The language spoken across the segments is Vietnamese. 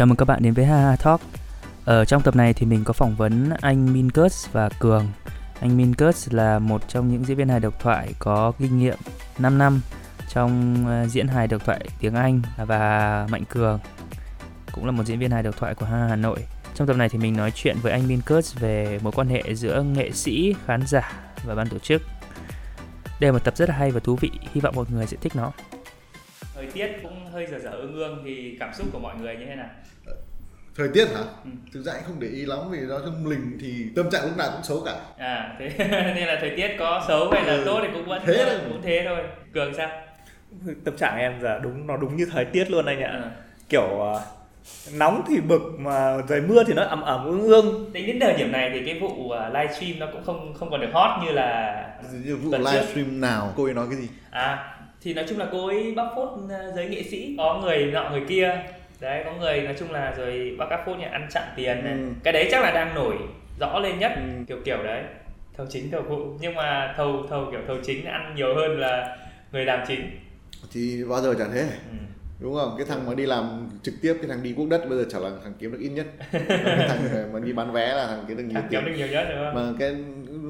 Chào mừng các bạn đến với Haha Talk. Ở trong tập này thì mình có phỏng vấn anh Minkus và Cường. Anh Minkus là một trong những diễn viên hài độc thoại có kinh nghiệm 5 năm trong ờ, diễn hài độc thoại tiếng Anh và Mạnh Cường cũng là một diễn viên hài độc thoại của Haha Hà Nội. Trong tập này thì mình nói chuyện với anh Minkus về mối quan hệ giữa nghệ sĩ, khán giả và ban tổ chức. Đây là một tập rất là hay và thú vị, hy vọng mọi người sẽ thích nó. Thời tiết cũng hơi dở dở ương ương thì cảm xúc của mọi người như thế nào? thời tiết hả Ừ. thực ra anh không để ý lắm vì nó trong mình thì tâm trạng lúc nào cũng xấu cả À, thế nên là thời tiết có xấu hay là Ừ, tốt thì cũng vẫn thế thôi. cũng thế thôi. Cường sao? tâm trạng em giờ đúng nó đúng như thời tiết luôn anh ạ À. kiểu ờ, nóng thì bực mà trời mưa thì nó ẩm ẩm ương ương Tính đến thời điểm này thì cái vụ à, livestream nó cũng không không còn được hot như là như vụ livestream nào cô ấy nói cái gì à thì nói chung là cô ấy bóc phốt à, giới nghệ sĩ. Có người nọ người kia. Đấy có người nói chung là rồi bác các phốt nhà ăn chặn tiền này. Ừ. cái đấy chắc là đang nổi rõ lên nhất Ừ. kiểu kiểu đấy. Thầu chính thầu phụ. Nhưng mà thầu thầu kiểu thầu chính ăn nhiều hơn là người làm chính. Thì bao giờ chả thế. Ừ. đúng không? Cái thằng mà đi làm trực tiếp cái thằng đi quốc đất bây giờ chả là thằng kiếm được ít nhất. Cái thằng mà đi bán vé là thằng kiếm được nhiều Thằng kiếm tiền. được nhiều nhất đúng không? Mà cái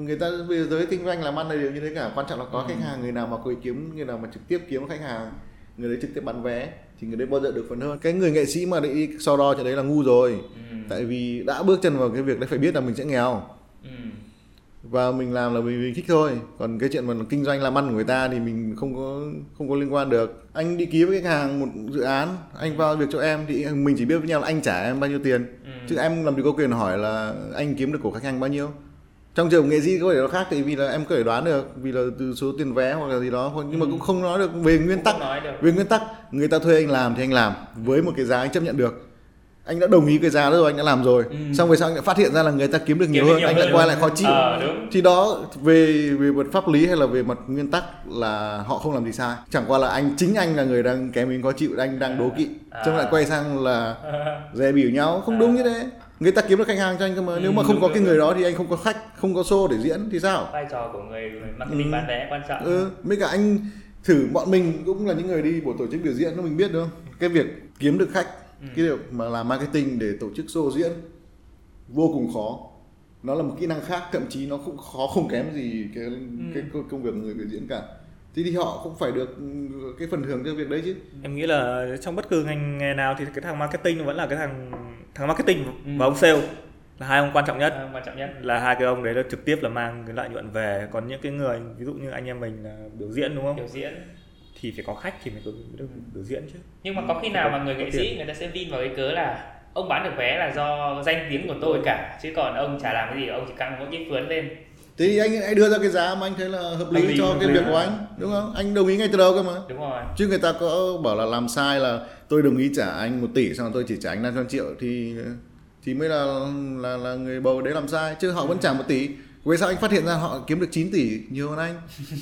người ta bây giờ giới kinh doanh làm ăn là đều như thế cả quan trọng là có Ừ. khách hàng người nào mà cười kiếm người nào mà trực tiếp kiếm khách hàng người đấy trực tiếp bán vé thì người đấy bao giờ được phần hơn cái người nghệ sĩ mà đi so đo cho đấy là ngu rồi ừ. tại vì đã bước chân vào cái việc đấy phải biết là mình sẽ nghèo Ừ. và mình làm là vì mình thích thôi còn cái chuyện mà kinh doanh làm ăn của người ta thì mình không có không có liên quan được anh đi ký với khách hàng một dự án anh vào việc cho em thì mình chỉ biết với nhau là anh trả em bao nhiêu tiền Ừ. chứ em làm gì có quyền hỏi là anh kiếm được của khách hàng bao nhiêu trong trường nghệ sĩ có thể nó khác tại vì là em có thể đoán được vì là từ số tiền vé hoặc là gì đó nhưng mà Ừ. cũng không nói được về nguyên tắc. về nguyên tắc người ta thuê anh làm thì anh làm với một cái giá anh chấp nhận được. Anh đã đồng ý cái giá đó rồi anh đã làm rồi. Ừ. xong về sau anh lại phát hiện ra là người ta kiếm được nhiều Kiếm hơn nhiều anh lại quay lại khó chịu. Ờ đúng. Thì đó về về mặt pháp lý hay là về mặt nguyên tắc là họ không làm gì sai. Chẳng qua là anh chính anh là người đang kém mình khó chịu anh đang đố kỵ. À. xong lại quay sang là dè bỉu nhau. Không đúng như thế người ta kiếm được khách hàng cho anh cơ mà. Nếu mà Ừ, không đúng, có đúng, cái người đó thì anh không có khách không có show để diễn thì sao? Vai trò của người, marketing Ừ. bán vé quan trọng. Ừ mấy cả anh thử bọn mình cũng là những người đi buổi tổ chức biểu diễn đó mình biết đúng không? Cái việc kiếm được khách Ừ. cái việc mà làm marketing để tổ chức show diễn vô cùng khó. Nó là một kỹ năng khác thậm chí nó cũng khó không kém gì cái Ừ. cái công- công việc của người biểu diễn cả thế thì họ cũng phải được cái phần thưởng cho việc đấy chứ. Em nghĩ là trong bất cứ ngành nghề nào thì cái thằng marketing vẫn là cái thằng thằng marketing Ừ. và ông sale là hai ông quan trọng nhất. Quan trọng nhất. Là hai cái ông đấy là trực tiếp là mang cái lợi nhuận về. Còn những cái người ví dụ như anh em mình là biểu diễn đúng không? Biểu diễn. Thì phải có khách thì mới có mới được biểu diễn chứ. Nhưng mà có khi nào mà người nghệ sĩ người ta sẽ vin vào cái cớ là ông bán được vé là do danh tiếng của tôi cả. Chứ còn ông chả làm cái gì ông chỉ căng mỗi cái phướn lên thì anh hãy đưa ra cái giá mà anh thấy là hợp lý, lý, cho hợp cái lý. việc của anh đúng không? Anh đồng ý ngay từ đầu cơ mà. Đúng rồi. Chứ người ta có bảo là làm sai là tôi đồng ý trả anh một tỷ xong rồi tôi chỉ trả anh 500 triệu thì thì mới là là là người bầu đấy làm sai. Chứ họ vẫn trả một tỷ. Về sau anh phát hiện ra họ kiếm được 9 tỷ nhiều hơn anh?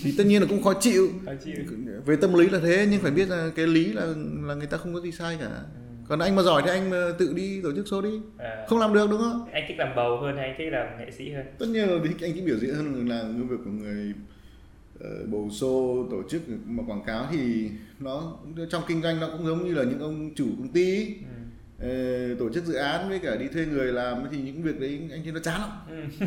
Thì tất nhiên là cũng khó chịu. Khó chịu. Về tâm lý là thế nhưng phải biết là cái lý là là người ta không có gì sai cả còn anh mà giỏi thì anh tự đi tổ chức show đi. Ờ, không làm được đúng không? Anh thích làm bầu hơn hay anh thích làm nghệ sĩ hơn? Tất nhiên là thích anh thích biểu diễn hơn là cái việc của người ờ, bầu show tổ chức mà quảng cáo thì nó trong kinh doanh nó cũng giống như là những ông chủ công ty ừ. ờ, tổ chức dự án với cả đi thuê người làm thì những việc đấy anh thấy nó chán lắm. Ừ.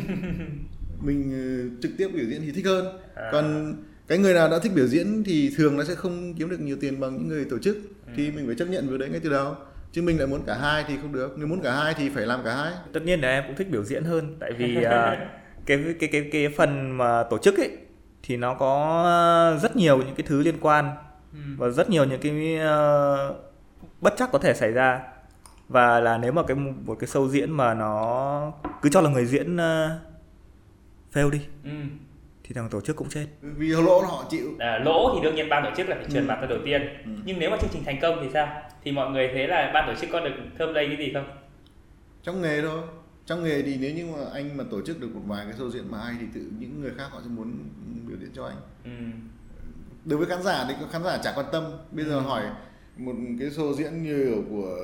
mình ờ, trực tiếp biểu diễn thì thích hơn. À. còn cái người nào đã thích biểu diễn thì thường nó sẽ không kiếm được nhiều tiền bằng những người tổ chức. Thì mình phải chấp nhận việc đấy ngay từ đầu chứ mình lại muốn cả hai thì không được. Nếu muốn cả hai thì phải làm cả hai. Tất nhiên là em cũng thích biểu diễn hơn. Tại vì à, cái cái cái cái phần mà tổ chức ấy thì nó có rất nhiều những cái thứ liên quan. Ừ. và rất nhiều những cái ờ, bất chắc có thể xảy ra. Và là nếu mà cái một cái show diễn mà nó cứ cho là người diễn uh, fail đi Ừ. thì thằng tổ chức cũng chết. Vì lỗ họ chịu. À, lỗ thì đương nhiên ban tổ chức là phải trườn Ừ. mặt ra đầu tiên. Ừ. nhưng nếu mà chương trình thành công thì sao? Thì mọi người thấy là ban tổ chức có được thơm lây cái gì không? Trong nghề thôi. Trong nghề thì nếu như mà anh mà tổ chức được một vài cái show diễn mà hay thì tự những người khác họ sẽ muốn biểu diễn cho anh. Ừ. đối với khán giả thì khán giả chả quan tâm. Bây giờ Ừ. hỏi một cái show diễn như ở của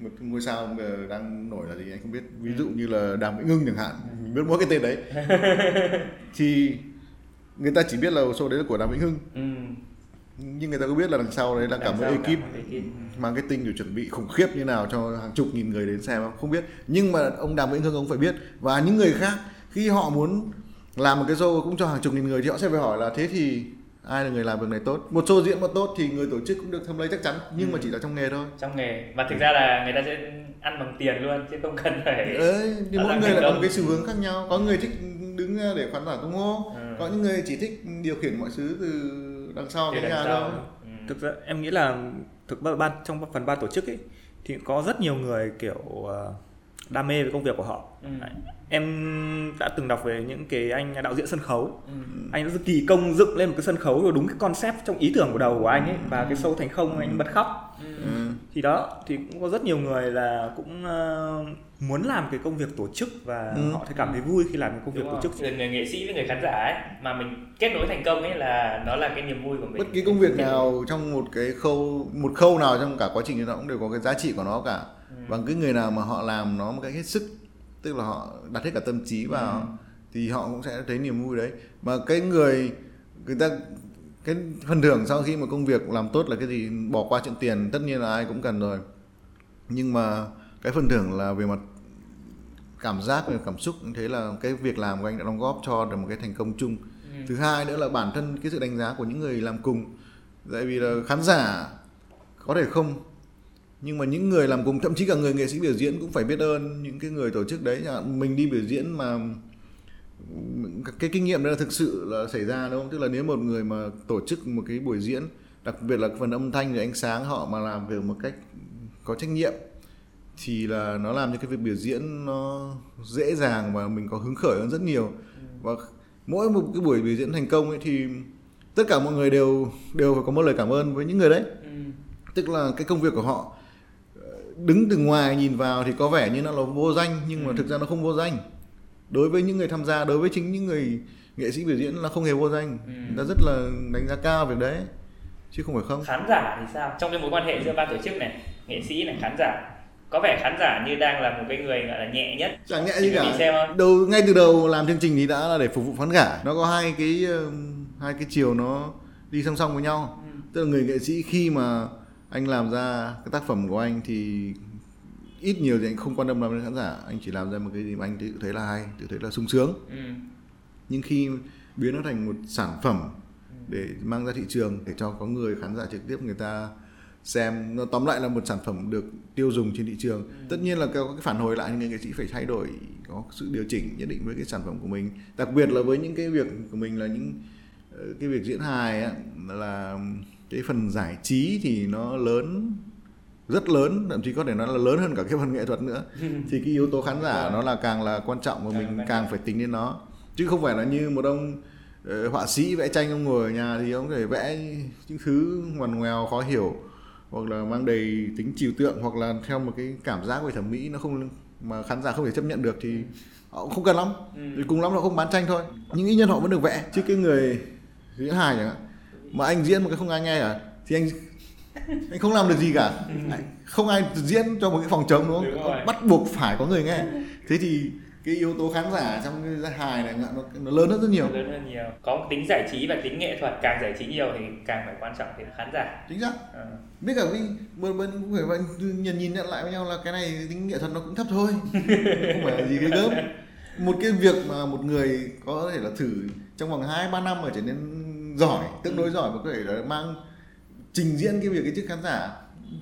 một ngôi sao đang nổi là gì anh không biết. Ví dụ như là đàm vĩnh hưng chẳng hạn. Mình biết mỗi cái tên đấy. Thì người ta chỉ biết là show đấy là của đàm vĩnh hưng. Ừ. nhưng người ta có biết là đằng sau đấy là cả Đằng một sau ekip cả một ekip. marketing rồi chuẩn bị khủng khiếp như nào cho hàng chục nghìn người đến xem không không biết. Nhưng mà ông đàm vĩnh hưng ông phải biết. Và những người khác khi họ muốn làm một cái show cũng cho hàng chục nghìn người thì họ sẽ phải hỏi là thế thì ai là người làm việc này tốt? Một show diễn mà tốt thì người tổ chức cũng được thâm lấy chắc chắn nhưng mà chỉ là trong nghề thôi. Trong nghề. Và thực ra là người ta sẽ ăn bằng tiền luôn chứ không cần phải đấy thì mỗi là người lại có một cái xu hướng khác nhau. Có người thích đứng ra để khán giả tung hô Ừ. có những người chỉ thích điều khiển mọi thứ từ đằng sau cái nhà thôi Ừ. thực ra em nghĩ là thực ra ban trong phần ban tổ chức ấy thì có rất nhiều người kiểu ờ, đam mê với công việc của họ Ừ. Em đã từng đọc về những cái anh đạo diễn sân khấu Ừ. anh đã kỳ công dựng lên một cái sân khấu rồi đúng cái concept trong ý tưởng của đầu của anh ấy và cái show thành không anh bật khóc Ừ. ừ. thì đó thì cũng có rất nhiều người là cũng ờ, muốn làm cái công việc tổ chức và Ừ. họ thấy cảm thấy vui khi làm cái công việc Đúng tổ chức Người, người nghệ sĩ với người khán giả ấy mà mình kết nối thành công ấy là nó là cái niềm vui của mình bất kỳ công việc nào trong một cái khâu một khâu nào trong cả quá trình nó cũng đều có cái giá trị của nó cả Ừ. và cái người nào mà họ làm nó một cách hết sức tức là họ đặt hết cả tâm trí vào Ừ. thì họ cũng sẽ thấy niềm vui đấy. Mà cái người người ta cái phần thưởng sau khi mà công việc làm tốt là cái gì? Bỏ qua chuyện tiền tất nhiên là ai cũng cần rồi. Nhưng mà cái phần thưởng là về mặt cảm giác về cảm xúc thế là cái việc làm của anh đã đóng góp cho được một cái thành công chung. Ừ. thứ hai nữa là bản thân cái sự đánh giá của những người làm cùng. Tại vì là khán giả có thể không nhưng mà những người làm cùng thậm chí cả người nghệ sĩ biểu diễn cũng phải biết ơn những cái người tổ chức đấy mình đi biểu diễn mà cái kinh nghiệm đó là thực sự là xảy ra đúng không? Tức là nếu một người mà tổ chức một cái buổi diễn đặc biệt là phần âm thanh và ánh sáng họ mà làm việc một cách có trách nhiệm thì là nó làm cho cái việc biểu diễn nó dễ dàng và mình có hứng khởi hơn rất nhiều. Và mỗi một cái buổi biểu diễn thành công ấy thì tất cả mọi người đều đều phải có một lời cảm ơn với những người đấy. Ừ. tức là cái công việc của họ đứng từ ngoài nhìn vào thì có vẻ như nó là vô danh nhưng mà thực ra nó không vô danh. Đối với những người tham gia đối với chính những người nghệ sĩ biểu diễn là không hề vô danh. Ừ. người ta rất là đánh giá cao việc đấy chứ không phải không. Khán giả thì sao? Trong cái mối quan hệ giữa ban tổ chức này nghệ sĩ này khán giả có vẻ khán giả như đang là một cái người gọi là nhẹ nhất. Chẳng nhẹ gì cả. xem không? đầu ngay từ đầu làm chương trình thì đã là để phục vụ khán giả. Nó có hai cái ờ, hai cái chiều nó đi song song với nhau. Ừ. tức là người nghệ sĩ khi mà anh làm ra cái tác phẩm của anh thì ít nhiều thì anh không quan tâm lắm đến khán giả. Anh chỉ làm ra một cái gì mà anh tự thấy là hay tự thấy là sung sướng. Ừ. nhưng khi biến nó thành một sản phẩm để mang ra thị trường để cho có người khán giả trực tiếp người ta xem nó tóm lại là một sản phẩm được tiêu dùng trên thị trường. Tất nhiên là có cái phản hồi lại nhưng nghệ sĩ phải thay đổi có sự điều chỉnh nhất định với cái sản phẩm của mình. Đặc biệt là với những cái việc của mình là những ờ, cái việc diễn hài á, là cái phần giải trí thì nó lớn rất lớn thậm chí có thể nói là lớn hơn cả cái phần nghệ thuật nữa. Thì cái yếu tố khán giả nó là càng là quan trọng và mình càng phải tính đến nó. Chứ không phải là như một ông ờ, họa sĩ vẽ tranh ông ngồi ở nhà thì ông có thể vẽ những thứ ngoằn ngoèo khó hiểu hoặc là mang đầy tính trừu tượng hoặc là theo một cái cảm giác về thẩm mỹ nó không mà khán giả không thể chấp nhận được thì họ cũng không cần lắm. Ừ. thì cùng lắm là không bán tranh thôi. Nhưng ít nhất họ vẫn được vẽ chứ cái người diễn hài chẳng hạn mà anh diễn một cái không ai nghe cả thì anh anh không làm được gì cả. Anh- không ai diễn cho một cái phòng trống đúng Đúng không rồi. bắt buộc phải có người nghe. Thế thì cái yếu tố khán giả trong cái hài này nó, nó lớn hơn rất nhiều. Lớn hơn nhiều. Có một tính giải trí và tính nghệ thuật càng giải trí nhiều thì càng phải quan trọng đến khán giả. Chính xác. Ờ. biết cả vì bên bên cũng phải nhìn nhìn nhận lại với nhau là cái này tính nghệ thuật nó cũng thấp thôi. Không phải là gì cái gớm. Một cái việc mà một người có thể là thử trong vòng 2 3 năm mà trở nên giỏi tương đối giỏi và có thể là mang trình diễn cái việc ấy trước khán giả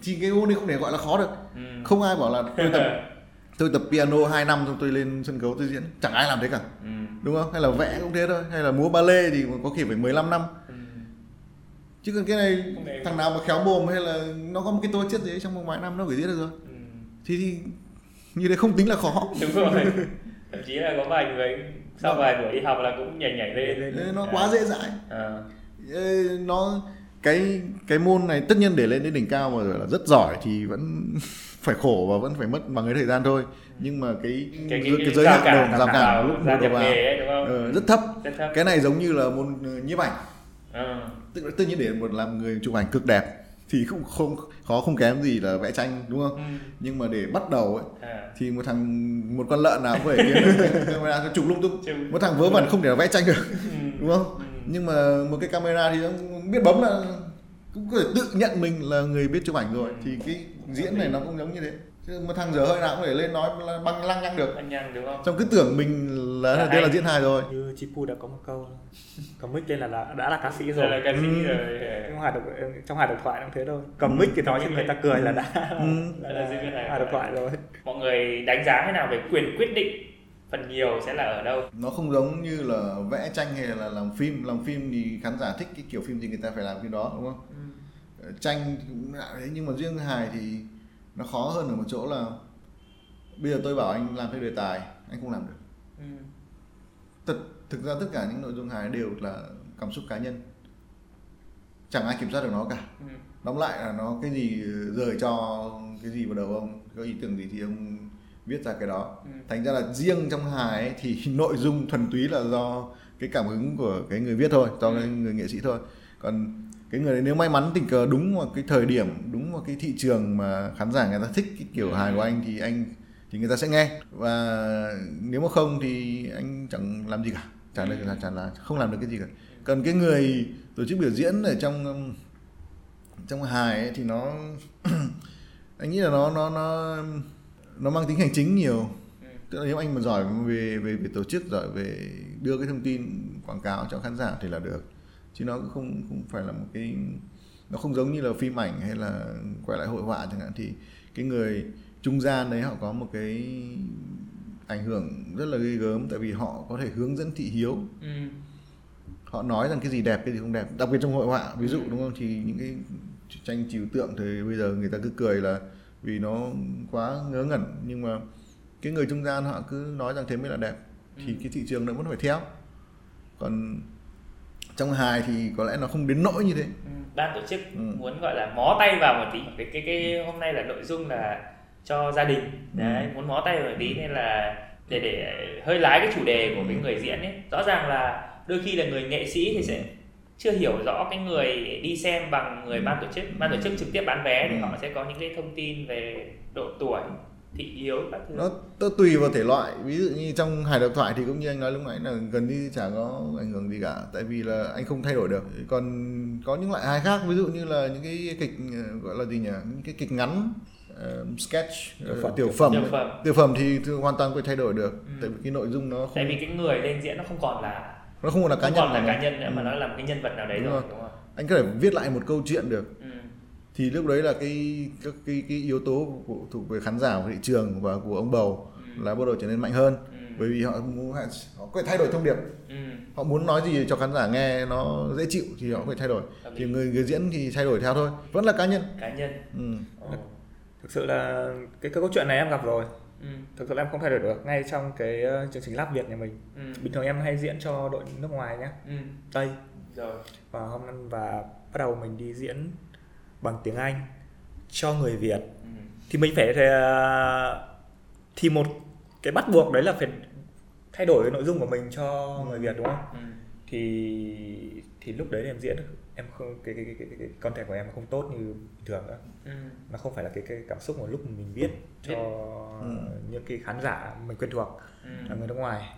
thì cái môn này không thể gọi là khó được. Ừ. không ai bảo là tôi tập tôi tập piano 2 năm xong tôi lên sân khấu tôi diễn chẳng ai làm thế cả. Ừ. đúng không? Hay là vẽ cũng thế thôi hay là múa ballet thì có khi phải 15 năm. Ừ. chứ còn cái này thằng nào mà khéo mồm hay là nó có một cái tố chất gì trong vòng vài năm nó phải diễn được rồi. Ừ. thì, thì như thế không tính là khó. Đúng rồi. Thậm chí là có vài người sau vài buổi đi học là cũng nhảy nhảy lên. Nó quá dễ dãi. Ờ. Ê, nó cái cái môn này tất nhiên để lên đến đỉnh cao mà rồi là rất giỏi thì vẫn phải khổ và vẫn phải mất bằng cái thời gian thôi. Nhưng mà cái cái, giới- cái, cái giới hạn đầu rào cản lúc đầu vào. ấy đúng không? Ờ, rất thấp. Rất thấp. Cái này giống như là môn ờ, nhiếp ảnh. Ờ. tức là tất nhiên để một làm người chụp ảnh cực đẹp thì cũng không khó không kém gì là vẽ tranh đúng không Ừ. nhưng mà để bắt đầu ấy À. thì một thằng một con lợn nào cũng phải kiếm camera chụp lung tung Chụp. một thằng vớ vẩn không thể nào vẽ tranh được Ừ. đúng không Ừ. nhưng mà một cái camera thì nó biết bấm là cũng có thể tự nhận mình là người biết chụp ảnh rồi thì cái diễn này nó cũng giống như thế chứ một thằng dở hơi nào cũng để lên nói là băng lăng nhăng được. Anh nhăng đúng không? Trong cứ tưởng mình là Là đây là anh. diễn hài rồi. Như Chipu đã có một câu cầm mic lên là, là đã là ca sĩ rồi. Rồi là ca sĩ Ừ. rồi. Trong hài độc trong hài độc thoại cũng thế thôi. Cầm mic thì nói cho người ta cười là đã Ừ. đã Là diễn viên hài hài độc thoại. rồi. Mọi người đánh giá thế nào về quyền quyết định? Phần nhiều sẽ là ở đâu? Nó không giống như là vẽ tranh hay là làm phim. Làm phim thì khán giả thích cái kiểu phim thì người ta phải làm cái đó đúng không? Ờ, tranh là thế nhưng mà riêng hài thì nó khó hơn ở một chỗ là bây giờ tôi bảo anh làm theo đề tài anh không làm được ừ. Thật, thực ra tất cả những nội dung hài đều là cảm xúc cá nhân chẳng ai kiểm soát được nó cả Ừ. đóng lại là nó cái gì rời cho cái gì vào đầu ông có ý tưởng gì thì ông viết ra cái đó Ừ. thành ra là riêng trong hài ấy, thì nội dung thuần túy là do cái cảm hứng của cái người viết thôi do Ừ. cái người nghệ sĩ thôi còn cái người đấy nếu may mắn tình cờ đúng vào cái thời điểm đúng cái thị trường mà khán giả người ta thích cái kiểu hài của anh thì anh thì người ta sẽ nghe. Và nếu mà không thì anh chẳng làm gì cả. Chẳng được là chẳng là không làm được cái gì cả. Còn cái người tổ chức biểu diễn ở trong trong hài ấy, thì nó anh nghĩ là nó nó nó nó mang tính hành chính nhiều. Ừ. tức là nếu anh mà giỏi về về về tổ chức giỏi về đưa cái thông tin quảng cáo cho khán giả thì là được. Chứ nó cũng không không phải là một cái nó không giống như là phim ảnh hay là quay lại hội họa chẳng hạn. Thì cái người trung gian đấy họ có một cái ảnh hưởng rất là ghê gớm tại vì họ có thể hướng dẫn thị hiếu. Ừ. họ nói rằng cái gì đẹp cái gì không đẹp. Đặc biệt trong hội họa ví dụ đúng không? Thì những cái tranh trừu tượng thì bây giờ người ta cứ cười là vì nó quá ngớ ngẩn. Nhưng mà cái người trung gian họ cứ nói rằng thế mới là đẹp. Thì Ừ. cái thị trường nó vẫn phải theo. Còn trong hài thì có lẽ nó không đến nỗi như thế. Ừ. ban tổ chức Ừ. muốn gọi là mó tay vào một tí. Cái cái cái hôm nay là nội dung là cho gia đình. Đấy muốn mó tay vào một tí nên là để để hơi lái cái chủ đề của cái người diễn ấy. Rõ ràng là đôi khi là người nghệ sĩ thì sẽ chưa hiểu rõ cái người đi xem bằng người ban tổ chức. Ban tổ chức trực tiếp bán vé thì Ừ. họ sẽ có những cái thông tin về độ tuổi thị hiếu các thứ nó nó tùy vào thể loại ví dụ như trong hài độc thoại thì cũng như anh nói lúc nãy là gần như chả có ảnh hưởng gì cả tại vì là anh không thay đổi được còn có những loại hài khác ví dụ như là những cái kịch ờ, gọi là gì nhỉ những cái kịch ngắn ờ, sketch Tiểu ờ, phẩm. tiểu phẩm Tiểu phẩm. tiểu phẩm thì thì hoàn toàn có thể thay đổi được Ừ. tại vì cái nội dung nó tại không vì cái người lên diễn nó không còn là nó không còn là cá không nhân còn là nữa. cá nhân nữa mà Ừ. nó là một cái nhân vật nào đấy Đúng rồi rồi. đúng không anh có thể viết lại một câu chuyện được ừ. Thì lúc đấy là cái các cái cái yếu tố của thuộc về khán giả của thị trường và của ông bầu Ừ. là bắt đầu trở nên mạnh hơn Ừ. bởi vì họ muốn họ có thể thay đổi thông điệp Ừ. họ muốn nói gì cho khán giả nghe nó dễ chịu thì họ có thể thay đổi thì người người diễn thì thay đổi theo thôi vẫn là cá nhân cá nhân ừ. Thực sự là cái, cái câu chuyện này em gặp rồi ừ. thực sự là em không thay đổi được ngay trong cái ờ, chương trình Lab Việt nhà mình Ừ. bình thường em hay diễn cho đội nước ngoài nhé Ừ. Tây rồi và hôm nay và bắt đầu mình đi diễn bằng tiếng Anh cho người Việt ừ. thì mình phải ờ, thì một cái bắt buộc đấy là phải thay đổi cái nội dung của mình cho người Việt đúng không Ừ. thì thì lúc đấy em diễn em không cái cái cái cái, cái content của em không tốt như bình thường nữa Ừ. nó không phải là cái cái cảm xúc mà lúc mình viết cho Ừ. những cái khán giả mình quen thuộc Ừ. là người nước ngoài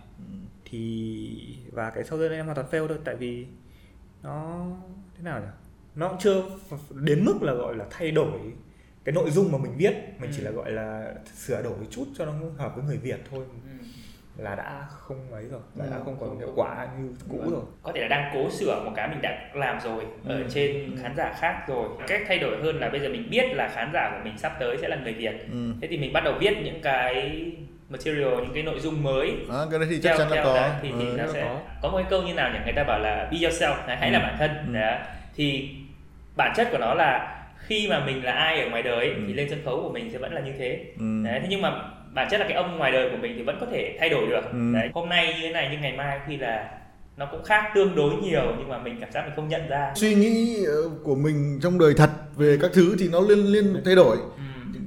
thì và cái sau đây em hoàn toàn fail thôi tại vì nó thế nào nhỉ nó cũng chưa đến mức là gọi là thay đổi cái nội dung mà mình viết mình chỉ Ừ. là gọi là sửa đổi một chút cho nó hợp với người việt thôi Ừ. là đã không ấy rồi là Ừ. đã không còn hiệu quả như cũ rồi có thể là đang cố sửa một cái mình đã làm rồi ở Ừ. trên khán giả khác rồi cách thay đổi hơn là bây giờ mình biết là khán giả của mình sắp tới sẽ là người việt Ừ. thế thì mình bắt đầu viết những cái material những cái nội dung mới À, cái đấy thì chắc theo chắn là theo có đấy, thì, thì Ừ. nó nó sẽ có. có một cái câu như nào nhỉ người ta bảo là be yourself hãy là Ừ. bản thân Ừ. đấy. thì bản chất của nó là khi mà mình là ai ở ngoài đời Ừ. thì lên sân khấu của mình sẽ vẫn là như thế Ừ. đấy thế nhưng mà bản chất là cái ông ngoài đời của mình thì vẫn có thể thay đổi được Ừ. đấy hôm nay như thế này nhưng ngày mai khi là nó cũng khác tương đối nhiều nhưng mà mình cảm giác mình không nhận ra suy nghĩ ờ, của mình trong đời thật về các thứ thì nó liên liên thay đổi ừ.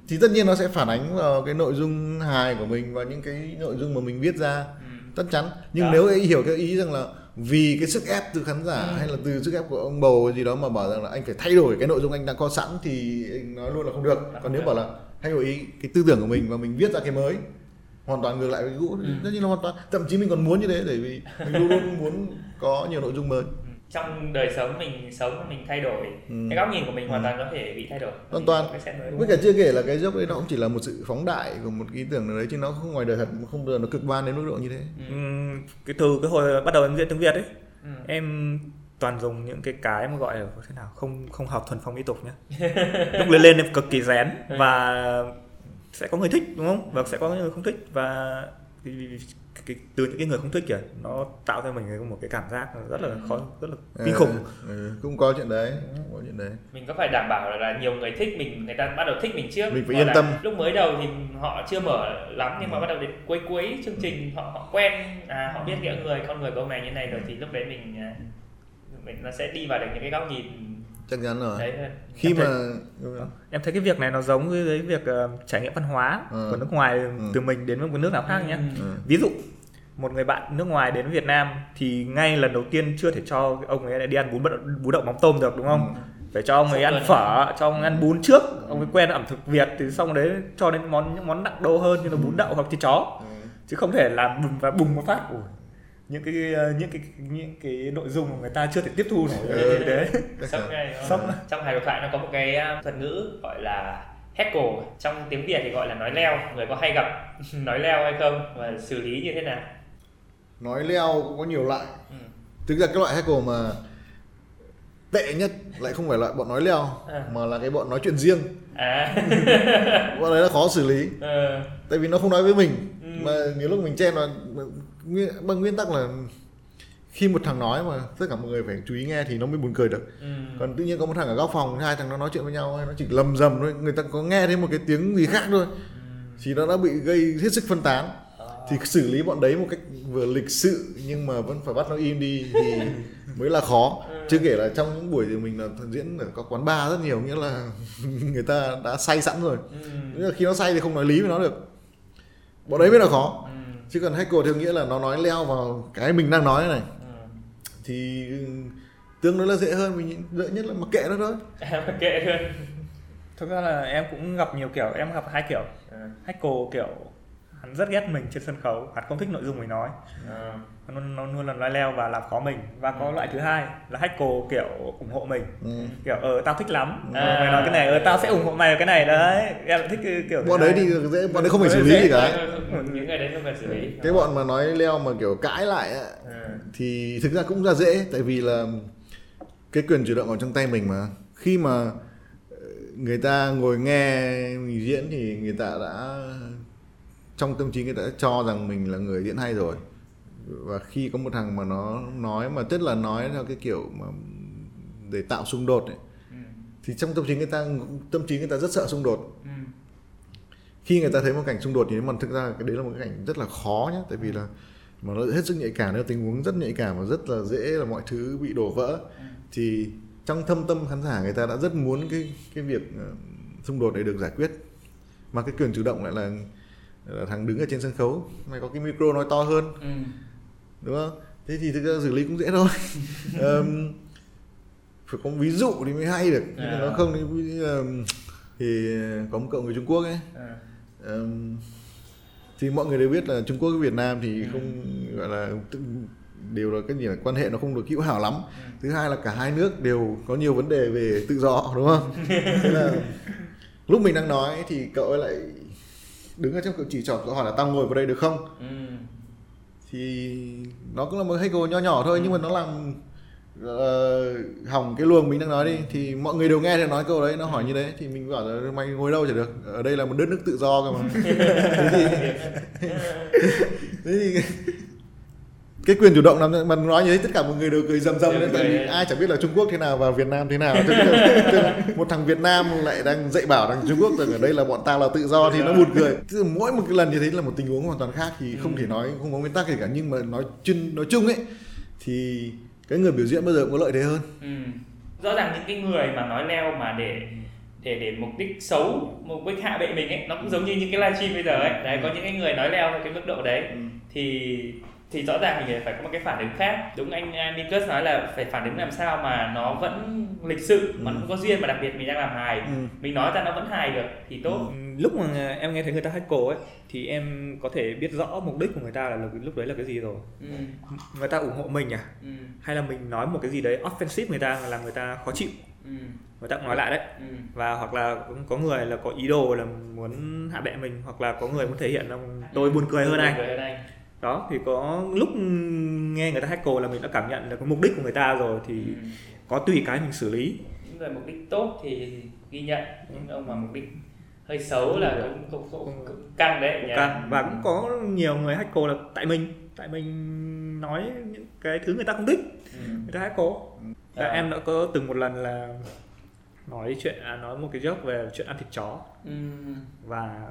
thì tất nhiên nó sẽ phản ánh vào cái nội dung hài của mình và những cái nội dung mà mình viết ra Ừ. chắc chắn nhưng Đó. nếu ấy hiểu cái ý rằng là vì cái sức ép từ khán giả Ừ. hay là từ sức ép của ông bầu gì đó mà bảo rằng là anh phải thay đổi cái nội dung anh đang có sẵn thì anh nói luôn là không được còn nếu bảo là thay đổi ý cái tư tưởng của mình và mình viết ra cái mới hoàn toàn ngược lại với cũ Ừ. tất nhiên là hoàn toàn thậm chí mình còn muốn như thế bởi vì mình luôn luôn muốn có nhiều nội dung mới trong đời sống mình sống mình thay đổi Ừ. cái góc nhìn của mình hoàn Ừ. toàn có thể bị thay đổi Hoàn toàn. với cả chưa kể là cái joke đấy nó cũng chỉ là một sự phóng đại của một cái ý tưởng nào đấy chứ nó không ngoài đời thật không bao giờ nó cực đoan đến mức độ như thế Ừ. Ừm, cái từ cái hồi bắt đầu em diễn tiếng Việt ấy Ừ. em toàn dùng những cái cái mà gọi là thế nào không không hợp thuần phong mỹ tục nhé lúc lên lên em cực kỳ rén và sẽ có người thích đúng không và sẽ có người không thích và cái, từ những cái người không thích kìa nó tạo cho mình cái- một cái cảm giác rất là khó rất là kinh khủng. ừ, ừ, cũng có chuyện đấy cũng có chuyện đấy. Mình có phải đảm bảo là, là nhiều người thích mình người ta bắt đầu thích mình trước. Mình phải Hoặc yên tâm. lúc mới đầu thì họ chưa mở lắm nhưng mà bắt đầu đến cuối cuối chương trình họ họ quen à, họ biết cái người con người của ông này như này rồi thì lúc đấy mình à, mình nó sẽ đi vào được những cái góc nhìn chắc chắn rồi. Đấy khi Em mà thấy- em thấy cái việc này nó giống với cái việc ờ, trải nghiệm văn hóa Ừ. của nước ngoài Ừ. từ mình đến một nước nào khác nhé. Ừ. ừ, ví dụ một người bạn nước ngoài đến Việt Nam thì ngay lần đầu tiên chưa thể cho ông ấy đi ăn bún bún đậu mắm tôm được đúng không? Phải cho ông ấy ăn phở cho ông ấy ăn bún trước. Ông ấy quen ẩm thực Việt thì xong đấy cho đến món những món nặng đô hơn như là bún đậu hoặc thịt chó. Ừ. chứ không thể làm bùng và bùng một phát. Ui, những cái ờ, những cái những cái nội dung mà người ta chưa thể tiếp thu nổi Ừ. ngay, đúng Sốc. không? trong hài độc thoại nó có một cái à, thuật ngữ gọi là heckle trong tiếng việt thì gọi là nói leo người có hay gặp nói leo hay không và xử lý như thế nào nói leo cũng có nhiều loại Ừ. thực ra cái loại heckle mà tệ nhất lại không phải loại bọn nói leo À. mà là cái bọn nói chuyện riêng à bọn đấy là khó xử lý ờ, tại vì nó không nói với mình Ừ. mà nhiều lúc mình chen vào nguyên, bằng nguyên tắc là khi một thằng nói mà tất cả mọi người phải chú ý nghe thì nó mới buồn cười được. Ừ. còn tự nhiên có một thằng ở góc phòng hai thằng nó nói chuyện với nhau hay nó chỉ lầm rầm thôi người ta có nghe thấy một cái tiếng gì khác thôi. Thì nó đã bị gây hết sức phân tán. Thì xử lý bọn đấy một cách vừa lịch sự nhưng mà vẫn phải bắt nó im đi thì mới là khó. Chưa kể là trong những buổi thì mình là diễn ở các quán bar rất nhiều nghĩa là người ta đã say sẵn rồi. Ừ. nghĩa là khi nó say thì không nói lý với nó được. Bọn đấy mới là khó. Ừ. chứ còn hacker theo nghĩa là nó nói leo vào cái mình đang nói này Ừ. thì tương đối là dễ hơn mình dễ nhất là mặc kệ nó thôi À, kệ luôn thực ra là em cũng gặp nhiều kiểu em gặp hai kiểu Ừ. Hackle kiểu hắn rất ghét mình trên sân khấu. Hắn không thích nội dung mình nói. Ờ. nó, nó luôn là nói leo và làm khó mình. Và có loại thứ hai là Hackle kiểu ủng hộ mình. Ừ. kiểu ờ tao thích lắm. À. ờ, mày nói cái này ờ tao sẽ ủng hộ mày cái này. Đấy. Em thích kiểu bọn đấy thì dễ bọn đấy không phải xử lý gì cả. Những người đấy không cần xử lý. Cái bọn mà nói leo mà kiểu cãi lại á, Ừ. thì thực ra cũng ra dễ. Tại vì là cái quyền chủ động ở trong tay mình mà. Khi mà ờ, người ta ngồi nghe mình diễn thì người ta đã trong tâm trí người ta đã cho rằng mình là người diễn hay rồi. Và khi có một thằng mà nó nói mà rất là nói theo cái kiểu mà để tạo xung đột ấy, Ừ. thì trong tâm trí người ta tâm trí người ta rất sợ xung đột. Ừ. khi người ta thấy một cảnh xung đột thì mà thực ra cái đấy là một cái cảnh rất là khó nhé tại vì là mà nó hết sức nhạy cảm nếu tình huống rất nhạy cảm và rất là dễ là mọi thứ bị đổ vỡ. Thì trong thâm tâm khán giả người ta đã rất muốn cái cái việc ờ, xung đột đấy được giải quyết. Mà cái quyền chủ động lại là, là thằng đứng ở trên sân khấu mày có cái micro nói to hơn Ừ. đúng không thế thì thực ra xử lý cũng dễ thôi Ờm, phải có ví dụ thì mới hay được À. nó không thì, thì có một cậu người Trung Quốc ấy Ừ. Ờm, thì mọi người đều biết là Trung Quốc với Việt Nam thì Ừ. không gọi là đều là cái gì là quan hệ nó không được hữu hảo lắm Ừ. thứ hai là cả hai nước đều có nhiều vấn đề về tự do đúng không thế là lúc mình đang nói thì cậu ấy lại đứng ở trong cậu chỉ trỏ cậu hỏi là tao ngồi vào đây được không? Ừ. thì nó cũng là một hay nho nhỏ thôi nhưng mà nó làm ờ, hỏng cái luồng mình đang nói đi. Thì mọi người đều nghe thì nói câu đấy nó hỏi như thế thì mình bảo là mày ngồi đâu chả được. Ở đây là một đất nước tự do cơ mà. Thế thì thế thì cái quyền chủ động làm mà nói như thế tất cả mọi người đều cười rầm rầm. Lên tại vì ai chẳng biết là Trung Quốc thế nào và Việt Nam thế nào. Tức là- là một thằng Việt Nam lại đang dạy bảo thằng Trung Quốc rằng ở đây là bọn ta là tự do thì nó buồn cười. Là mỗi một cái lần như thế là một tình huống hoàn toàn khác thì không thể nói không có nguyên tắc gì cả. Nhưng mà nói chung nói chung ấy thì cái người biểu diễn bao giờ cũng có lợi thế hơn. Ừ. rõ ràng những cái người mà nói leo mà để để để mục đích xấu mục đích hạ bệ mình ấy nó cũng giống như những cái livestream bây giờ ấy. Đấy có những cái người nói leo theo cái mức độ đấy. Thì thì rõ ràng mình phải có một cái phản ứng khác đúng anh Minkus nói là phải phản ứng làm sao mà nó vẫn lịch sự mà Ừ. nó không có duyên mà đặc biệt mình đang làm hài ừ. mình nói ra nó vẫn hài được thì tốt Ừ, lúc mà em nghe thấy người ta hack cổ ấy thì em có thể biết rõ mục đích của người ta là lúc đấy là cái gì rồi ừ. người ta ủng hộ mình à Ừ. hay là mình nói một cái gì đấy offensive người ta làm người ta khó chịu Ừ. người ta cũng nói lại đấy Ừ. và hoặc là cũng có người là có ý đồ là muốn hạ bệ mình hoặc là có người muốn thể hiện là tôi buồn cười hơn anh đó thì có lúc nghe người ta hack code là mình đã cảm nhận được cái mục đích của người ta rồi thì Ừ. có tùy cái mình xử lý những người mục đích tốt thì ghi nhận những ông mà mục đích hơi xấu là cũng cũng, cũng, Cũng- cũng căng đấy nhỉ? Càng- và cũng có nhiều người hack code là tại mình tại mình nói những cái thứ người ta không thích Ừ. người ta hack code À. em đã có từng một lần là nói chuyện à, nói một cái joke về chuyện ăn thịt chó Ừ. và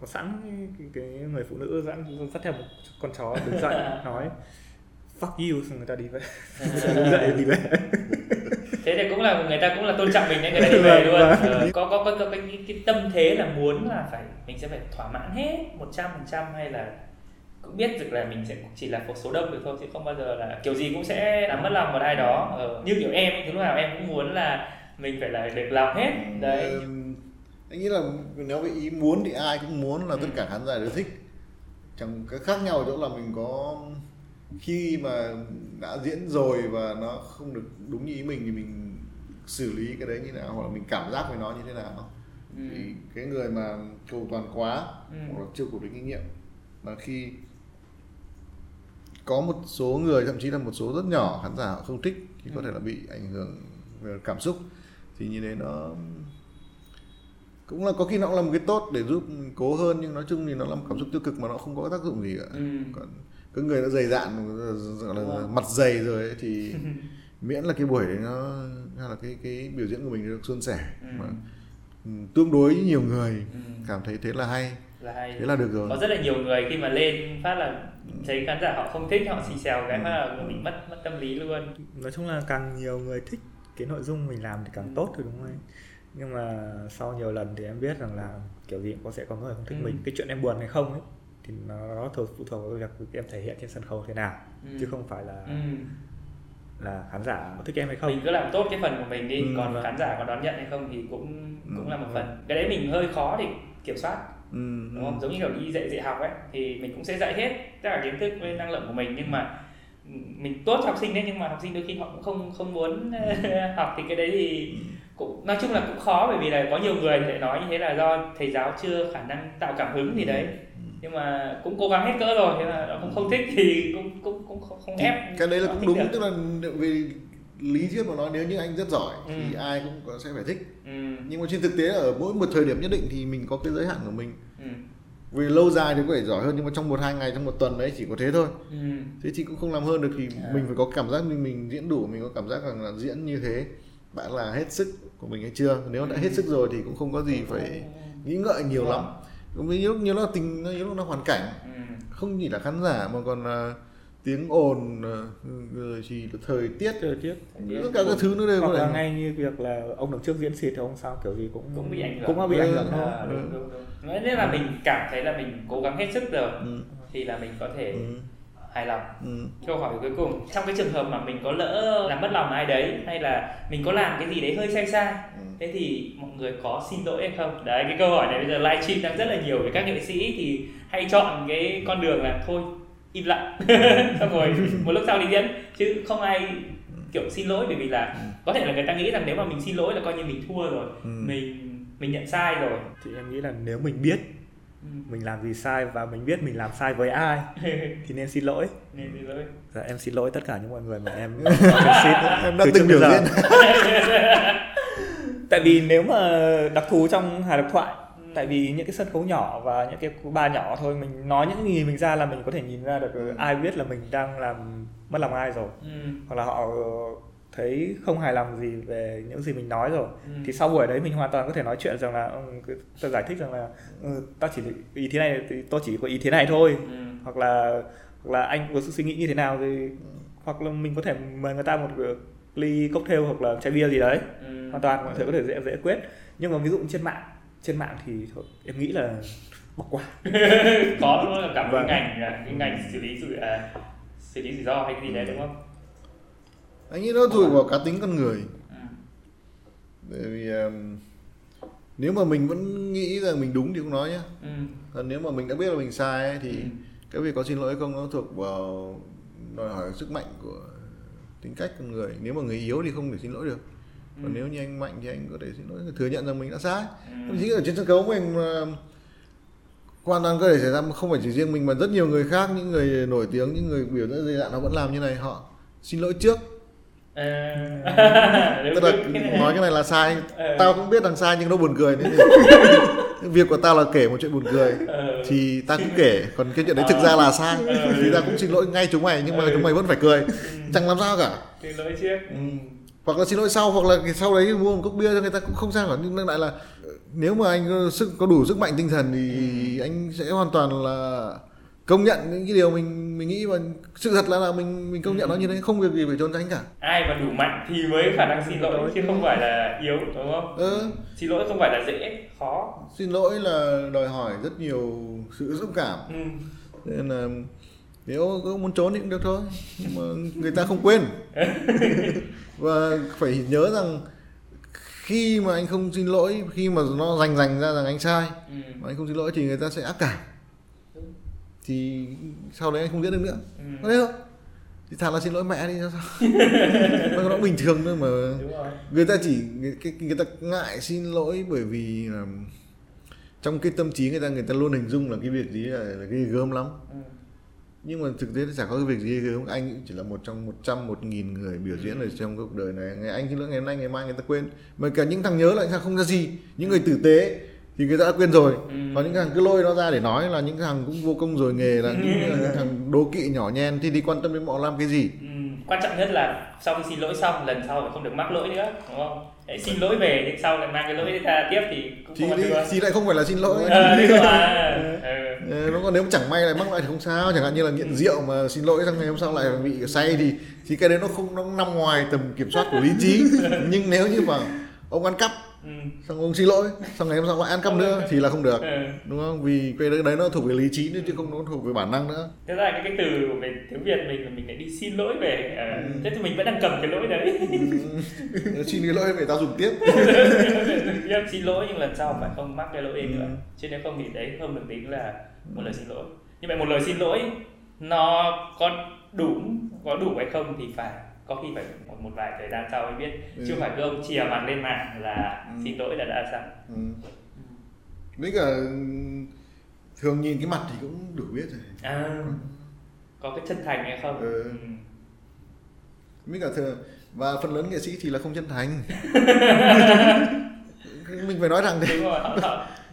có sẵn cái, cái người phụ nữ dẫn dắt theo một con chó đứng dậy nói fuck you xong người ta đi về. Dậy đi về thế thì cũng là người ta cũng là tôn trọng mình nên người ta đi về Vâng, luôn. vâng. Ờ, có có có, có cái, cái, cái tâm thế là muốn là phải mình sẽ phải thỏa mãn hết một trăm phần trăm hay là cũng biết được là mình sẽ chỉ là một số đông được thôi chứ không bao giờ là kiểu gì cũng sẽ làm mất lòng một ai đó. Ờ, như kiểu em thì lúc nào em cũng muốn là mình phải là được lòng hết. Đấy anh nghĩ là nếu cái ý muốn thì ai cũng muốn là tất Ừ. cả khán giả đều thích chẳng cái khác nhau ở chỗ là mình có khi mà đã diễn rồi và nó không được đúng như ý mình thì mình xử lý cái đấy như nào hoặc là mình cảm giác với nó như thế nào ừ. thì cái người mà cầu toàn quá Ừ. hoặc là chưa có được kinh nghiệm mà khi có một số người thậm chí là một số rất nhỏ khán giả họ không thích thì có Ừ. thể là bị ảnh hưởng về cảm xúc thì như thế nó cũng là có khi nó cũng là một cái tốt để giúp cố hơn nhưng nói chung thì nó là một cảm xúc tiêu cực mà nó không có tác dụng gì cả Ừ. còn cái người đã dày dạn gọi là rồi. mặt dày rồi ấy, thì miễn là cái buổi đấy nó hay là cái cái biểu diễn của mình được suôn sẻ Ừ. mà ừ, tương đối nhiều người Ừ. cảm thấy thế là hay là hay thế là được rồi có rất là nhiều người khi mà lên phát là thấy khán giả họ không thích họ xì xèo cái phát là mình mất mất tâm lý luôn nói chung là càng nhiều người thích cái nội dung mình làm thì càng Ừ. tốt thôi đúng không anh nhưng mà sau nhiều lần thì em biết rằng là kiểu gì cũng có sẽ có người không thích Ừ. mình cái chuyện em buồn hay không ấy thì nó, nó thuộc phụ thuộc vào việc em thể hiện trên sân khấu thế nào Ừ. chứ không phải là ừ. là khán giả có thích em hay không mình cứ làm tốt cái phần của mình đi Ừ, còn vâng. khán giả có đón nhận hay không thì cũng cũng Ừ, là một vâng. phần cái đấy mình hơi khó để kiểm soát ừ, đúng không giống như kiểu đi dạy dạy học ấy thì mình cũng sẽ dạy hết tất cả kiến thức với năng lượng của mình nhưng mà ừ, mình tốt cho học sinh đấy nhưng mà học sinh đôi khi họ cũng không không muốn học thì cái đấy thì cũng nói chung là cũng khó bởi vì là có nhiều người thì lại nói như thế là do thầy giáo chưa khả năng tạo cảm hứng gì đấy. nhưng mà cũng cố gắng hết cỡ rồi thế là nó cũng không thích thì cũng cũng cũng không, không Thì ép cái đấy là cũng đúng được. tức là về lý thuyết mà nói nếu như anh rất giỏi thì Ừ. ai cũng có- sẽ phải thích. Ừ, nhưng mà trên thực tế ở mỗi một thời điểm nhất định thì mình có cái giới hạn của mình. Ừ, vì lâu dài thì có thể giỏi hơn nhưng mà trong một hai ngày trong một tuần đấy chỉ có thế thôi. Ừ. thế thì cũng không làm hơn được thì À. mình phải có cảm giác mình mình diễn đủ mình có cảm giác rằng là diễn như thế bạn là hết sức của mình hay chưa? Nếu đã hết sức rồi thì cũng không có gì phải nghĩ ngợi nhiều lắm. Vì nhiều lúc nhiều lúc là tình nhiều lúc là hoàn cảnh. Ừ. không chỉ là khán giả mà còn là tiếng ồn ờ, rồi là thời tiết. Thời tiết. Tất cả các thứ nữa đều hoặc có là thể ngay như việc là ông đằng trước diễn xịt thì ông sau kiểu gì cũng cũng bị ảnh hưởng. cũng có bị ảnh hưởng Ừ. thôi. À, đúng, đúng, đúng. Nói nên là mình cảm thấy là mình cố gắng hết sức rồi. Ừ, thì là mình có thể ừ, hài lòng ừ. câu hỏi cuối cùng trong cái trường hợp mà mình có lỡ làm mất lòng ai đấy hay là mình có làm cái gì đấy hơi sai sai Ừ. thế thì mọi người có xin lỗi hay không đấy cái câu hỏi này bây giờ livestream đang rất là nhiều với các nghệ sĩ thì hay chọn cái con đường là thôi im lặng xong rồi một lúc sau đi diễn chứ không ai kiểu xin lỗi bởi vì là có thể là người ta nghĩ rằng nếu mà mình xin lỗi là coi như mình thua rồi Ừ. mình mình nhận sai rồi thì em nghĩ là nếu mình biết Ừ. mình làm gì sai và mình biết mình làm sai với ai thì nên xin lỗi nên xin lỗi dạ, em xin lỗi tất cả những mọi người mà em xin em đã từ từng biểu diễn tại vì nếu mà đặc thù trong hài độc thoại Ừ. tại vì những cái sân khấu nhỏ và những cái ba nhỏ thôi mình nói những gì mình ra là mình có thể nhìn ra được Ừ. ai biết là mình đang làm mất lòng ai rồi ừ. hoặc là họ thấy không hài lòng gì về những gì mình nói rồi Ừ. thì sau buổi đấy mình hoàn toàn có thể nói chuyện rằng là ừ, cái- tôi giải thích rằng là ừ, ta chỉ ý thế này thì tôi chỉ có ý thế này thôi Ừ. hoặc là hoặc là anh có suy nghĩ như thế nào thì hoặc là mình có thể mời người ta một cái ly cocktail hoặc là chai bia gì đấy Ừ. hoàn toàn mọi thứ có thể dễ dễ quyết nhưng mà ví dụ trên mạng trên mạng thì thôi, em nghĩ là bỏ qua có luôn là cả Vâng. ngành à, cái ngành xử lý sự à, xử lý rủi ro hay cái gì đấy đúng không anh nghĩ nó tùy vào cá tính con người. Ừ. bởi vì um, nếu mà mình vẫn nghĩ rằng mình đúng thì không nói nhá. Ừ. còn nếu mà mình đã biết là mình sai ấy, thì Ừ. cái việc có xin lỗi không nó thuộc vào đòi hỏi sức mạnh của tính cách con người. Nếu mà người yếu thì không thể xin lỗi được. Còn nếu như anh mạnh thì anh có thể xin lỗi. Thừa nhận rằng mình đã sai. Ừ. thậm chí ở trên sân khấu mình mà hoàn toàn có thể xảy ra. Không phải chỉ riêng mình mà rất nhiều người khác những người nổi tiếng những người biểu diễn dày dạn họ vẫn làm như này. Họ xin lỗi trước Ờ. Đúng, tức là đúng. Cái này- nói cái này là sai Ờ. tao cũng biết rằng sai nhưng nó buồn cười nên thì việc của tao là kể một chuyện buồn cười Ờ. thì ta cũng kể còn cái chuyện đấy thực ra là sai Ờ. thì ta cũng xin lỗi ngay chúng mày nhưng mà Ừ. chúng mày vẫn phải cười chẳng làm sao cả xin lỗi trước ừ. hoặc là xin lỗi sau hoặc là sau đấy mua một cốc bia cho người ta cũng không sao cả nhưng lại là nếu mà anh có sức có đủ sức mạnh tinh thần thì anh sẽ hoàn toàn là công nhận những cái điều mình mình nghĩ và sự thật là, là mình mình công nhận nó như thế không việc gì phải trốn tránh cả ai mà đủ mạnh thì mới khả năng xin lỗi chứ không phải là yếu đúng không Ừ. xin lỗi không phải là dễ khó xin lỗi là đòi hỏi rất nhiều sự dũng cảm ừ. nên là nếu có muốn trốn thì cũng được thôi nhưng mà người ta không quên và phải nhớ rằng khi mà anh không xin lỗi khi mà nó rành rành ra rằng anh sai Ừ. mà anh không xin lỗi thì người ta sẽ ác cảm thì sau đấy anh không diễn được nữa. Ừ. có thế thôi thì thà là xin lỗi mẹ đi sao nó nó bình thường thôi mà. Người ta chỉ người, cái, người ta ngại xin lỗi bởi vì là trong cái tâm trí người ta người ta luôn hình dung là cái việc gì là, là ghê gớm lắm. Ừ. nhưng mà thực tế thì chả có cái việc gì ghê gớm. Anh chỉ là một trong một trăm một nghìn người biểu diễn ở trong cuộc đời này. Ngày anh xin lỗi ngày hôm nay ngày mai người ta quên. Mà cả những thằng nhớ lại sao không ra gì. Những người tử tế thì người ta đã quên rồi. Ừ. còn những thằng cứ lôi nó ra để nói là những thằng cũng vô công rồi nghề là những, những thằng đố kỵ nhỏ nhen. Thì đi quan tâm đến họ làm cái gì? Ừ. quan trọng nhất là sau khi xin lỗi xong lần sau phải không được mắc lỗi nữa đúng không? Đấy, xin lỗi về nhưng sau lại mang cái lỗi ra tiếp thì cũng thì, không đi, thì lại không phải là xin lỗi. Ờ, đúng rồi. ờ. Ờ, nó còn nếu chẳng may lại mắc lại thì không sao. Chẳng hạn như là nghiện rượu mà xin lỗi xong ngày hôm sau lại bị say thì thì cái đấy nó không nó nằm ngoài tầm kiểm soát của lý trí. Nhưng nếu như mà ông ăn cắp Ừ. xong ông xin lỗi xong ngày hôm sau lại ăn cắp nữa thì là không được Ừ. đúng không? Vì cái đấy, đấy nó thuộc về lý trí nữa chứ không nó thuộc về bản năng nữa. Thế ra cái cái từ về tiếng việt mình là mình lại đi xin lỗi về ờ, thế thì mình vẫn đang cầm cái lỗi đấy. Ừ, xin cái lỗi để tao dùng tiếp. Em xin lỗi nhưng lần sau phải không mắc cái lỗi đấy nữa. Ừ. chứ nếu không thì đấy không được tính là một lời xin lỗi. Như vậy một lời xin lỗi nó có đủ có đủ hay không thì phải có khi phải một, một vài thời gian sau mới biết Ừ. chứ phải cứ ông chìa mặt lên mạng là Ừ. xin lỗi là đã xong ừ. với cả thường nhìn cái mặt thì cũng đủ biết rồi à, có cái chân thành hay không Ừ. Ừ. với cả thường và phần lớn nghệ sĩ thì là không chân thành mình phải nói rằng thế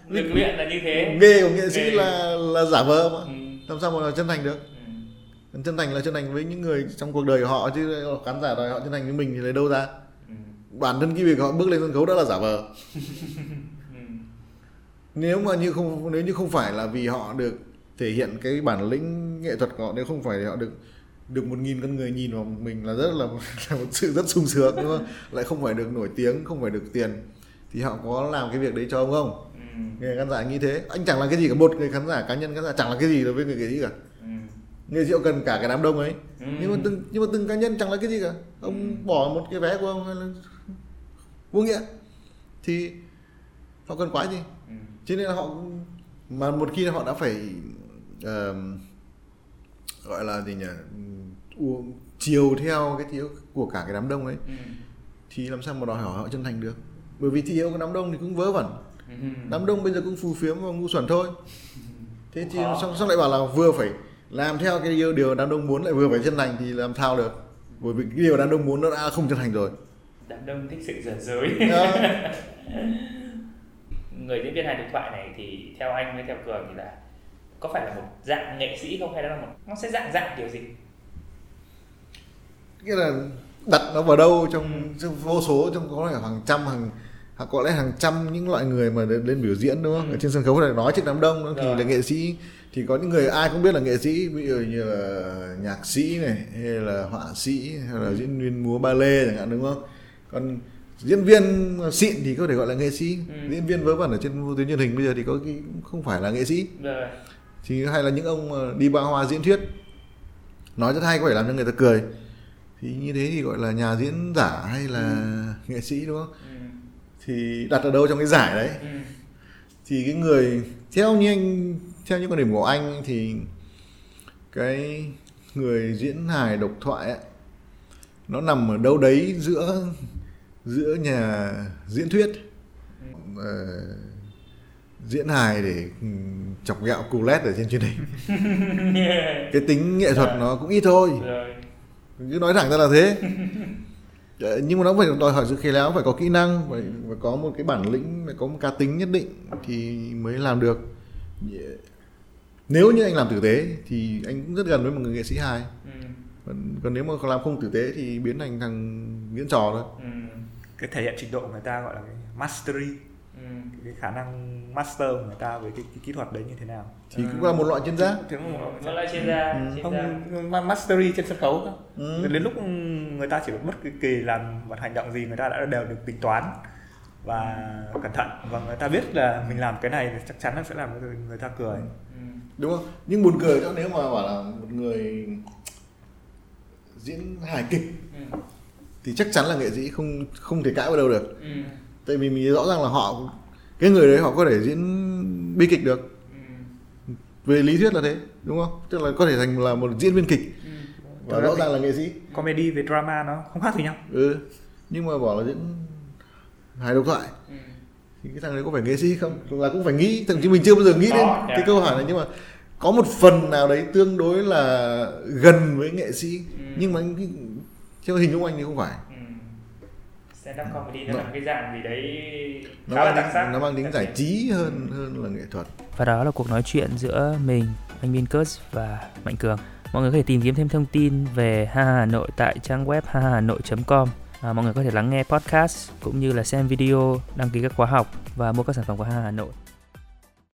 được luyện là như thế nghề của nghệ sĩ Nghề. là là giả vờ mà ừ. làm sao mà chân thành được chân thành là chân thành với những người trong cuộc đời họ chứ khán giả đòi họ chân thành với mình thì lấy đâu ra Ừ. bản thân cái việc họ bước lên sân khấu đã là giả vờ Ừ. nếu mà như không nếu như không phải là vì họ được thể hiện cái bản lĩnh nghệ thuật của họ nếu không phải thì họ được được một nghìn con người nhìn vào mình là rất là, là một sự rất sung sướng đúng không lại không phải được nổi tiếng không phải được tiền thì họ có làm cái việc đấy cho ông không Ừ. người khán giả nghĩ thế anh chẳng là cái gì cả một người khán giả cá nhân khán giả chẳng là cái gì đối với người nghệ sĩ cả Ừ. sĩ họ cần cả cái đám đông ấy Ừ. nhưng mà từng nhưng mà từng cá nhân chẳng là cái gì cả ông bỏ một cái vé của ông hay là vô nghĩa thì họ cần quái gì Ừ. cho nên là họ mà một khi họ đã phải ờm, gọi là gì nhỉ uống chiều theo cái thiếu của cả cái đám đông ấy Ừ. thì làm sao mà đòi hỏi họ chân thành được bởi vì thị hiếu của đám đông thì cũng vớ vẩn Ừ. đám đông bây giờ cũng phù phiếm và ngu xuẩn thôi thế thì xong, xong lại bảo là vừa phải làm theo cái điều, đám đông muốn lại vừa phải chân thành thì làm sao được? Bởi vì cái điều đám đông muốn nó đã không chân thành rồi. Đám đông thích sự giở dối người diễn viên hài độc thoại này thì theo anh với theo cường thì là có phải là một dạng nghệ sĩ không? Hay là một nó sẽ dạng dạng kiểu gì? Nghĩa là đặt nó vào đâu trong, trong vô số trong có lẽ hàng trăm hàng hoặc có lẽ hàng trăm những loại người mà lên, biểu diễn đúng không? Ừ. ở trên sân khấu này nói trước đám đông đó, thì là nghệ sĩ thì có những người ai cũng biết là nghệ sĩ ví dụ như là nhạc sĩ này hay là họa sĩ hay là diễn viên múa ballet chẳng hạn đúng không còn diễn viên xịn thì có thể gọi là nghệ sĩ Ừ. diễn viên vớ vẩn ở trên tuyến truyền hình bây giờ thì có cái không phải là nghệ sĩ rồi thì hay là những ông đi ba hoa diễn thuyết nói rất hay có thể làm cho người ta cười thì như thế thì gọi là nhà diễn giả hay là ừ. nghệ sĩ đúng không ừ. thì đặt ở đâu trong cái giải đấy ừ. thì cái người theo như anh theo những quan điểm của anh thì cái người diễn hài độc thoại ấy, nó nằm ở đâu đấy giữa giữa nhà diễn thuyết uh, diễn hài để ừ, chọc gạo cù lét ở trên truyền hình. Cái tính nghệ thuật nó cũng ít thôi. Cứ nói thẳng ra là thế. Ờ, nhưng mà nó phải đòi hỏi sự khéo léo phải có kỹ năng phải, phải có một cái bản lĩnh phải có một cá tính nhất định thì mới làm được nếu như anh làm tử tế thì anh cũng rất gần với một người nghệ sĩ hài ừ. còn, còn nếu mà làm không tử tế thì biến thành thằng diễn trò thôi ừ. cái thể hiện trình độ của người ta gọi là cái mastery ừ. cái khả năng master của người ta với cái, cái kỹ thuật đấy như thế nào thì ừ. cũng là một loại chuyên gia thì một loại chuyên gia ừ. không mastery trên sân khấu ừ. đến lúc người ta chỉ bất kỳ làm một hành động gì người ta đã đều được tính toán và cẩn thận. Và người ta biết là mình làm cái này thì chắc chắn là sẽ làm cho người ta cười. Ừ. đúng không? Nhưng buồn cười cho nếu mà bảo là một người diễn hài kịch ừ. thì chắc chắn là nghệ sĩ không không thể cãi vào đâu được. Ừ. tại vì mình rõ ràng là họ cái người đấy họ có thể diễn bi kịch được. Ừ. về lý thuyết là thế đúng không? Tức là có thể thành là một diễn viên kịch. Ừ. và rõ ràng là nghệ sĩ. Comedy về drama nó không khác gì nhau. Ừ. Nhưng mà bảo là diễn hài độc thoại. Ừ. thì cái thằng đấy có phải nghệ sĩ không? Là cũng phải nghĩ thậm chí mình chưa bao giờ nghĩ đến cái câu hỏi này nhưng mà có một phần nào đấy tương đối là gần với nghệ sĩ. Ừ. nhưng mà theo hình dung anh thì không phải. Ừ. stand up comedy nó là cái dạng gì đấy nó mang tính, nó mang tính giải trí hơn hơn là nghệ thuật. Và đó là cuộc nói chuyện giữa mình anh Min Kurz và Mạnh Cường. Mọi người có thể tìm kiếm thêm thông tin về Ha Hà Nội tại trang web ha hà nội.com À, mọi người có thể lắng nghe podcast cũng như là xem video, đăng ký các khóa học và mua các sản phẩm của Hà Hà Nội.